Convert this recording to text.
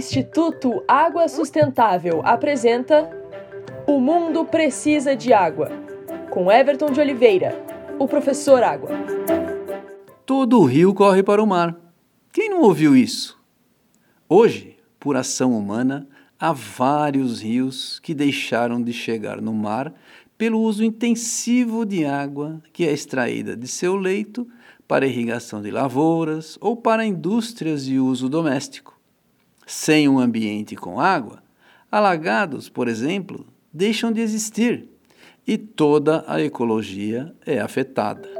Instituto Água Sustentável apresenta O Mundo Precisa de Água, com Everton de Oliveira, o professor Água. Todo o rio corre para o mar. Quem não ouviu isso? Hoje, por ação humana, há vários rios que deixaram de chegar no mar pelo uso intensivo de água que é extraída de seu leito para irrigação de lavouras ou para indústrias de uso doméstico. Sem um ambiente com água, alagados, por exemplo, deixam de existir e toda a ecologia é afetada.